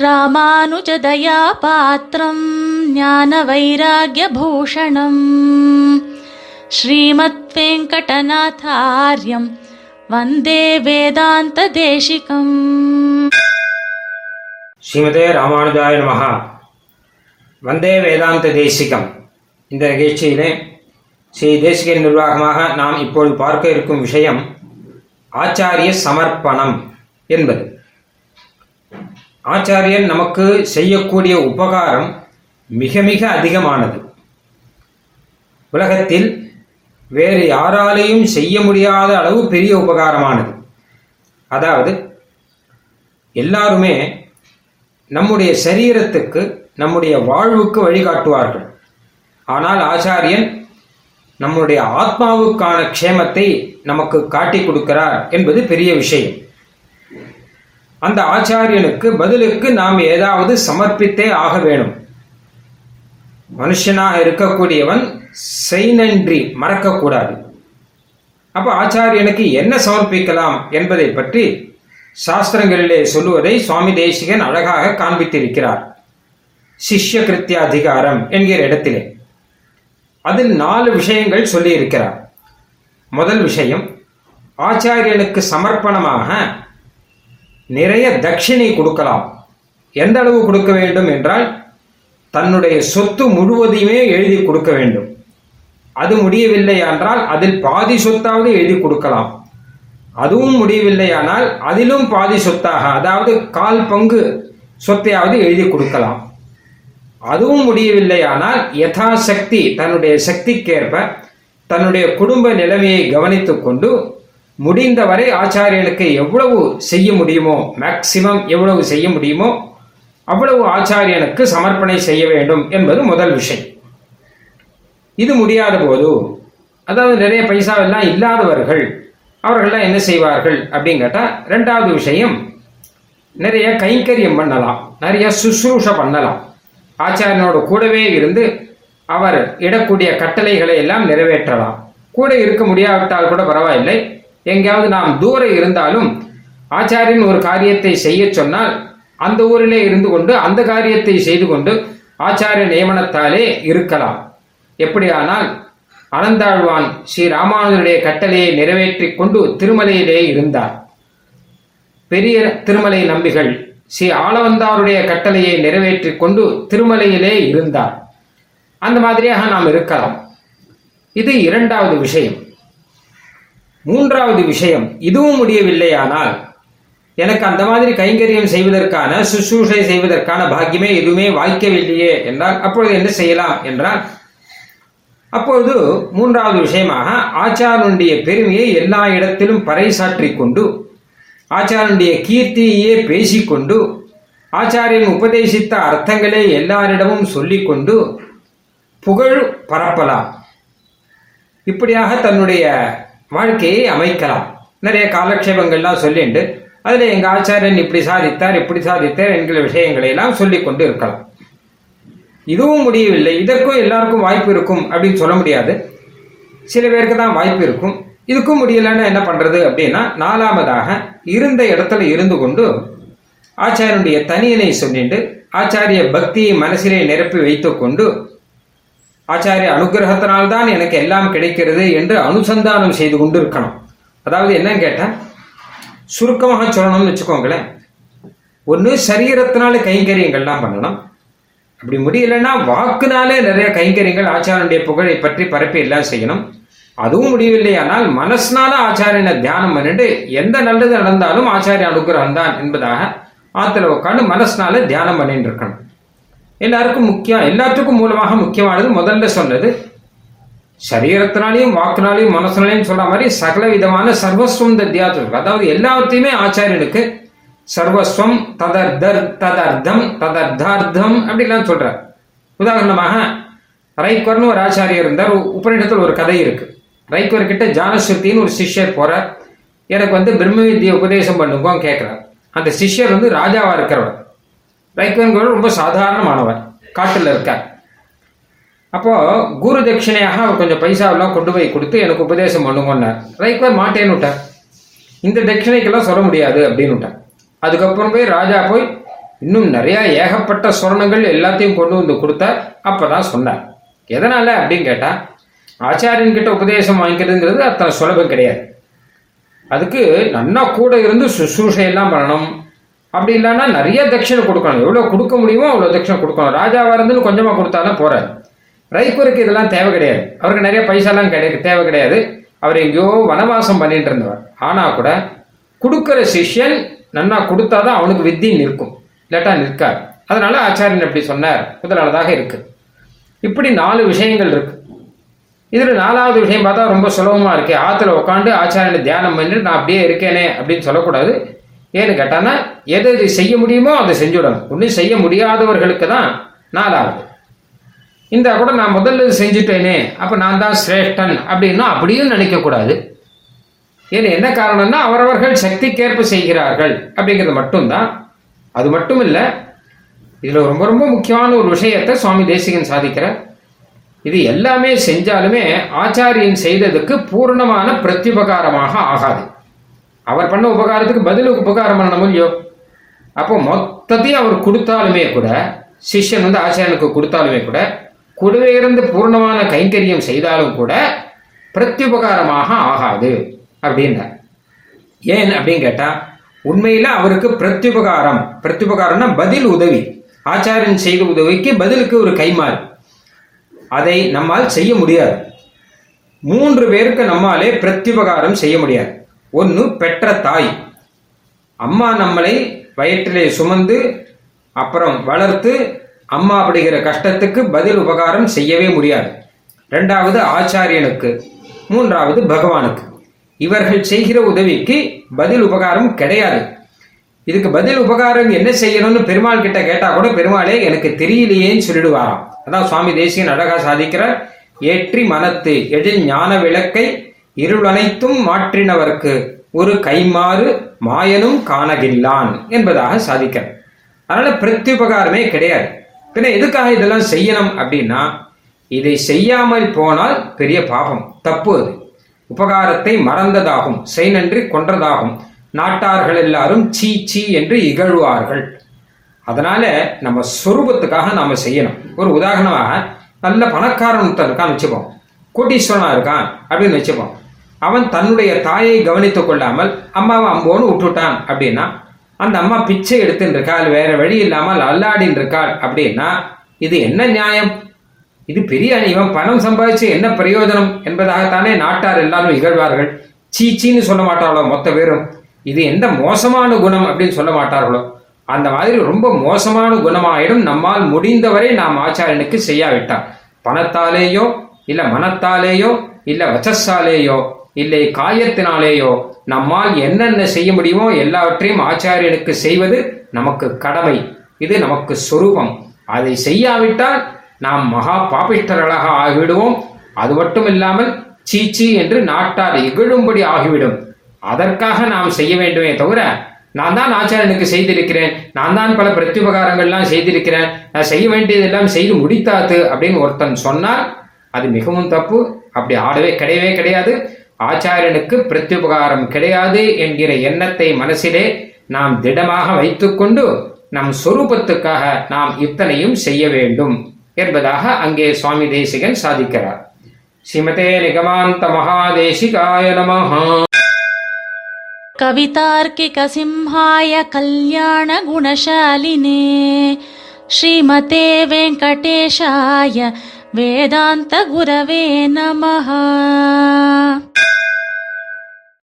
ராமானுஜதயாபாத்திரம் ஞான வைராகியபூஷணம் ஸ்ரீமத் வெங்கடநாதாரியம் வந்தே வேதாந்த தேசிகம் ஸ்ரீமதே ராமானுஜாய நமஹா. வந்தே வேதாந்த தேசிகம் இந்த நிகழ்ச்சியிலே ஸ்ரீ தேசிக நிர்வாகமாக நாம் இப்பொழுது பார்க்க இருக்கும் விஷயம் ஆச்சாரிய சமர்ப்பணம் என்பது. ஆச்சாரியன் நமக்கு செய்யக்கூடிய உபகாரம் மிக மிக அதிகமானது. உலகத்தில் வேறு யாராலேயும் செய்ய முடியாத அளவு பெரிய உபகாரமானது. அதாவது எல்லாருமே நம்முடைய சரீரத்துக்கு நம்முடைய வாழ்வுக்கு வழிகாட்டுவார்கள். ஆனால் ஆச்சாரியன் நம்முடைய ஆத்மாவுக்கான க்ஷேமத்தை நமக்கு காட்டி கொடுக்கிறார் என்பது பெரிய விஷயம். அந்த ஆச்சாரியனுக்கு பதிலுக்கு நாம் ஏதாவது சமர்ப்பித்தே ஆக வேணும் மனுஷனாக இருக்கக்கூடியவன் செய்நன்றி மறக்கக்கூடாது. அப்ப ஆச்சாரியனுக்கு என்ன சமர்ப்பிக்கலாம் என்பதை பற்றி சாஸ்திரங்களிலே சொல்லுவதை சுவாமி தேசிகன் அழகாக காண்பித்திருக்கிறார். சிஷ்ய கிருத்தியாதிகாரம் என்கிற இடத்திலே. அதில் நாலு விஷயங்கள் சொல்லியிருக்கிறார். முதல் விஷயம் ஆச்சாரியனுக்கு சமர்ப்பணமாக நிறைய தட்சிணை கொடுக்கலாம். எந்த அளவு கொடுக்க வேண்டும் என்றால் தன்னுடைய சொத்து முழுவதையுமே எழுதி கொடுக்க வேண்டும். அது முடியவில்லை என்றால் அதில் பாதி சொத்தாவது எழுதி கொடுக்கலாம். அதுவும் முடியவில்லையானால் அதிலும் பாதி சொத்தாக அதாவது கால் பங்கு சொத்தையாவது எழுதி கொடுக்கலாம். அதுவும் முடியவில்லையானால் யதாசக்தி தன்னுடைய சக்திக்கேற்ப தன்னுடைய குடும்ப நிலைமையை கவனித்துக்கொண்டு முடிந்தவரை ஆச்சாரியனுக்கு எவ்வளவு செய்ய முடியுமோ மேக்சிமம் எவ்வளவு செய்ய முடியுமோ அவ்வளவு ஆச்சாரியனுக்கு சமர்ப்பணை செய்ய வேண்டும் என்பது முதல் விஷயம். இது முடியாத போது அதாவது நிறைய பைசாவெல்லாம் இல்லாதவர்கள் அவர்கள்லாம் என்ன செய்வார்கள் அப்படின்னு கேட்டால் ரெண்டாவது விஷயம் நிறைய கைங்கரியம் பண்ணலாம் நிறைய சுசுரூஷ பண்ணலாம். ஆச்சாரியனோட கூடவே இருந்து அவர் இடக்கூடிய கட்டளைகளை எல்லாம் நிறைவேற்றலாம். கூட இருக்க முடியாவிட்டால் கூட பரவாயில்லை. எங்கேயாவது நாம் தூர இருந்தாலும் ஆச்சாரியன் ஒரு காரியத்தை செய்ய சொன்னால் அந்த ஊரிலே இருந்து கொண்டு அந்த காரியத்தை செய்து கொண்டு ஆச்சாரிய நியமனத்தாலே இருக்கலாம். எப்படியானால் அனந்தாழ்வான் ஸ்ரீ ராமானுஜருடைய கட்டளையை நிறைவேற்றிக் கொண்டு திருமலையிலே இருந்தார். பெரிய திருமலை நம்பிகள் ஸ்ரீ ஆளவந்தாருடைய கட்டளையை நிறைவேற்றி கொண்டு திருமலையிலே இருந்தார். அந்த மாதிரியாக நாம் இருக்கலாம். இது இரண்டாவது விஷயம். மூன்றாவது விஷயம் இதுவும் முடியவில்லையானால் எனக்கு அந்த மாதிரி கைங்கரியம் செய்வதற்கான சுசூஷை செய்வதற்கான பாக்கியமே எதுவுமே வாய்க்கவில்லையே என்றால் அப்பொழுது என்ன செய்யலாம் என்றால் அப்பொழுது மூன்றாவது விஷயமாக ஆச்சாரனுடைய பெருமையை எல்லா இடத்திலும் பறைசாற்றி கொண்டு ஆச்சாரனுடைய கீர்த்தியையே பேசிக்கொண்டு ஆச்சாரியன் உபதேசித்த அர்த்தங்களை எல்லாரிடமும் சொல்லிக்கொண்டு புகழ் பரப்பலாம். இப்படியாக தன்னுடைய வாழ்க்கையை அமைக்கலாம். நிறைய காலக்ஷேபங்கள்லாம் சொல்லிண்டு அதில் எங்கள் ஆச்சாரியன் இப்படி சாதித்தார் இப்படி சாதித்தார் என்கிற விஷயங்களை எல்லாம் சொல்லிக் கொண்டு இருக்கலாம். இதுவும் முடியவில்லை. இதற்கும் எல்லாருக்கும் வாய்ப்பு இருக்கும் அப்படின்னு சொல்ல முடியாது. சில பேருக்கு தான் வாய்ப்பு இருக்கும். இதுக்கும் முடியலன்னா என்ன பண்றது அப்படின்னா நாலாவதாக இருந்த இடத்துல இருந்து கொண்டு ஆச்சாரியனுடைய தனியனை சொல்லிட்டு ஆச்சாரிய பக்தியை மனசிலே நிரப்பி வைத்து கொண்டு ஆச்சாரிய அனுகிரகத்தினால்தான் எனக்கு எல்லாம் கிடைக்கிறது என்று அனுசந்தானம் செய்து கொண்டு இருக்கணும் அதாவது என்னன்னு கேட்டேன் சுருக்கமாக சொல்லணும்னு வச்சுக்கோங்களேன். ஒன்று சரீரத்தினால கைங்கரியங்கள்லாம் பண்ணணும். அப்படி முடியலன்னா வாக்குனாலே நிறைய கைங்கரியங்கள் ஆச்சாரனுடைய புகழை பற்றி பரப்பி எல்லாம் செய்யணும். அதுவும் முடியவில்லையானால் மனசினால ஆச்சாரியனை தியானம் பண்ணிட்டு எந்த நல்லது நடந்தாலும் ஆச்சாரிய அனுகிரகம் தான் என்பதாக ஆத்துல உட்காந்து மனசினால தியானம் பண்ணிட்டு இருக்கணும். எல்லாருக்கும் முக்கியம் எல்லாத்துக்கும் மூலமாக முக்கியமானது முதல்ல சொன்னது. சரீரத்தினாலையும் வாக்குனாலையும் மனசுனாலையும் சொல்ற மாதிரி சகல விதமான சர்வஸ்வம் தத்தியாத்து அதாவது எல்லாத்தையுமே ஆச்சாரியனுக்கு சர்வஸ்வம் ததர்தர் ததர்த்தம் ததர்த்தார்த்தம் அப்படிலாம் சொல்றார். உதாரணமாக ரைக்வர்னு ஒரு ஆச்சாரியர் இருந்தார். உபநிடத்தில் ஒரு கதை இருக்கு. ரைக்வர் கிட்ட ஜானஸ்ருத்தின்னு ஒரு சிஷ்யர் போறார். எனக்கு வந்து பிரம்ம வித்தியை உபதேசம் பண்ணுங்கன்னு கேட்கிறார் அந்த சிஷ்யர் வந்து ராஜாவா இருக்கிறவர். ரைக்வன்கிறவர் ரொம்ப சாதாரணமானவர் காட்டில் இருக்கார். அப்போ குரு தட்சிணையாக அவர் கொஞ்சம் பைசாவெல்லாம் கொண்டு போய் கொடுத்து எனக்கு உபதேசம் பண்ணுங்கன்னார். ரைக்வர் மாட்டேன்னு விட்டார் இந்த தட்சிணைக்கெல்லாம் சொல்ல முடியாது அப்படின்னு விட்டார் அதுக்கப்புறம் போய் ராஜா போய் இன்னும் நிறையா ஏகப்பட்ட சொர்ணங்கள் எல்லாத்தையும் கொண்டு வந்து கொடுத்தார். அப்பதான் சொன்னார். எதனால அப்படின்னு கேட்டா ஆச்சாரியன் கிட்ட உபதேசம் வாங்கிக்கிறதுங்கிறது அத்தனை சுலபம் கிடையாது. அதுக்கு நன்னா கூட இருந்து சுசூஷையெல்லாம் பண்ணணும். அப்படி இல்லைன்னா நிறைய தட்சிணை கொடுக்கணும். எவ்வளோ கொடுக்க முடியுமோ அவ்வளோ தட்சிணை கொடுக்கணும். ராஜாவாக இருந்துன்னு கொஞ்சமாக கொடுத்தாலும் போகிறார் ரைக்குருக்கு இதெல்லாம் தேவை கிடையாது. அவருக்கு நிறைய பைசாலாம் கிடையாது தேவை கிடையாது. அவர் எங்கேயோ வனவாசம் பண்ணிட்டு இருந்தவர். ஆனால் கூட கொடுக்குற சிஷ்யன் நன்னா கொடுத்தாதான் அவனுக்கு வித்தி நிற்கும். இல்லாட்டா நிற்கார் அதனால ஆச்சாரியன் எப்படி சொன்னார். முதலானதாக இருக்கு. இப்படி நாலு விஷயங்கள் இருக்கு. இதில் நாலாவது விஷயம் பார்த்தா ரொம்ப சுலபமாக இருக்கு. ஆற்றுல உட்காந்து ஆச்சாரியனை தியானம் பண்ணிட்டு நான் அப்படியே இருக்கேனே அப்படின்னு சொல்லக்கூடாது. ஏன்னு கேட்டான்னா எது எது செய்ய முடியுமோ அதை செஞ்சுடணும். ஒன்றும் செய்ய முடியாதவர்களுக்கு தான் நாலாவது இந்த கூட நான் முதல்ல செஞ்சுட்டேனே அப்போ நான் தான் சிரேஷ்டன் அப்படின்னா அப்படியும் நினைக்கக்கூடாது. ஏன்னு என்ன காரணம்னா அவரவர்கள் சக்திக்கேற்ப செய்கிறார்கள் அப்படிங்கிறது மட்டும்தான். அது மட்டும் இல்லை இதில் ரொம்ப ரொம்ப முக்கியமான ஒரு விஷயத்தை சுவாமி தேசிகன் சாதிக்கிறார். இது எல்லாமே செஞ்சாலுமே ஆச்சாரியன் செய்ததுக்கு பூர்ணமான பிரத்யுபகாரமாக ஆகாது. அவர் பண்ண உபகாரத்துக்கு பதில் உபகாரம் பண்ணணும் இல்லையோ அப்போ மொத்தத்தையும் அவர் கொடுத்தாலுமே கூட சிஷ்யன் வந்து ஆச்சாரியனுக்கு கொடுத்தாலுமே கூட கூடவே இருந்து பூர்ணமான கைங்கரியம் செய்தாலும் கூட பிரத்யுபகாரமாக ஆகாது அப்படின்ற ஏன் அப்படின்னு கேட்டா உண்மையில அவருக்கு பிரத்யுபகாரம் பிரத்யுபகாரம்னா பதில் உதவி. ஆச்சாரியன் செய்த உதவிக்கு பதிலுக்கு ஒரு கைமாறு அதை நம்மால் செய்ய முடியாது. மூன்று பேருக்கு நம்மாலே பிரத்யுபகாரம் செய்ய முடியாது. ஒன்று பெற்ற தாய். அம்மா நம்மளை வயிற்றிலே சுமந்து அப்புறம் வளர்த்து அம்மா அப்படிங்கிற கஷ்டத்துக்கு பதில் உபகாரம் செய்யவே முடியாது. ரெண்டாவது ஆச்சாரியனுக்கு மூன்றாவது பகவானுக்கு. இவர்கள் செய்கிற உதவிக்கு பதில் உபகாரம் கிடையாது. இதுக்கு பதில் உபகாரம் என்ன செய்யணும்னு பெருமாள் கிட்ட கேட்டா கூட பெருமாளே எனக்கு தெரியலையேன்னு சொல்லிடுவாராம். அதான் சுவாமி தேசியன் அழகா சாதிக்கிற ஏற்றி மனத்து எழில் ஞான விளக்கை இருளனைத்தும் மாற்றினவர்க்கு ஒரு கைமாறு மாயனும் காணகில்லான் என்பதாக சாதிக்கிறார். அதனால பிரத்யுபகாரமே கிடையாது. பின்ன எதுக்காக இதெல்லாம் செய்யணும் அப்படின்னா இதை செய்யாமல் போனால் பெரிய பாபம் தப்பு அது. உபகாரத்தை மறந்ததாகும் செய் நன்றி கொன்றதாகும். நாட்டார்கள் எல்லாரும் சீ சீ என்று இகழ்வார்கள். அதனால நம்ம சொரூபத்துக்காக நாம செய்யணும். ஒரு உதாரணமாக நல்ல பணக்காரன் ஒருத்தன் இருக்கான்னு வச்சுப்போம் கோட்டீஸ்வரனா இருக்கான் அப்படின்னு வச்சுப்போம் அவன் தன்னுடைய தாயை கவனித்துக் கொள்ளாமல் அம்மாவை அம்போன்னு விட்டுட்டான். அப்படின்னா அந்த அம்மா பிச்சை எடுத்துன்னு இருக்காள் வேற வழி இல்லாமல் அல்லாடின்னு இருக்காள் அப்படின்னா இது என்ன நியாயம்? இது பெரிய அணி இவன் பணம் சம்பாதிச்சு என்ன பிரயோஜனம் என்பதாகத்தானே நாட்டார் எல்லாரும் இகழ்வார்கள். சீச்சின்னு சொல்ல மாட்டார்களோ மொத்த பேரும். இது எந்த மோசமான குணம் அப்படின்னு சொல்ல மாட்டார்களோ. அந்த மாதிரி ரொம்ப மோசமான குணமாயிடும் நம்மால் முடிந்தவரை நாம் ஆச்சாரியனுக்கு செய்யாவிட்டார் பணத்தாலேயோ இல்ல மனத்தாலேயோ இல்ல வச்சஸாலேயோ இல்லை காயத்தினாலேயோ நம்மால் என்னென்ன செய்ய முடியுமோ எல்லாவற்றையும் ஆச்சாரியனுக்கு செய்வது நமக்கு கடமை. இது நமக்கு சொரூபம். அதை செய்யாவிட்டால் நாம் மகா பாபிஷ்டர்களாக ஆகிவிடுவோம். அது மட்டும் இல்லாமல் சீச்சி என்று நாட்டார் இகழும்படி ஆகிவிடும். அதற்காக நாம் செய்ய வேண்டுமே தவிர நான் தான் ஆச்சாரியனுக்கு செய்திருக்கிறேன் நான் தான் பல பிரத்யுபகாரங்கள்லாம் செய்திருக்கிறேன் நான் செய்ய வேண்டியதெல்லாம் செய்து முடித்தாத்து அப்படின்னு ஒருத்தன் சொன்னால் அது மிகவும் தப்பு. அப்படி ஆடவே கிடையவே கிடையாது. ஆச்சாரியனுக்கு பிரத்யுபகாரம் கிடையாது என்கிற எண்ணத்தை மனசிலே நாம் திடமாக வைத்துக்கொண்டு நம் சொரூபத்துக்காக நாம் இத்தனையும் செய்ய வேண்டும் என்பதாக அங்கே சுவாமி தேசிகன் சாதிக்கிறார். ஸ்ரீமதே நிகமாந்த மகாதேசிகாய நமஹா. கவிதார்க்கிக சிம்ஹாய கல்யாண குணசாலினே. ஸ்ரீமதே வெங்கடேஷாய वेदान्तगुरवे नमः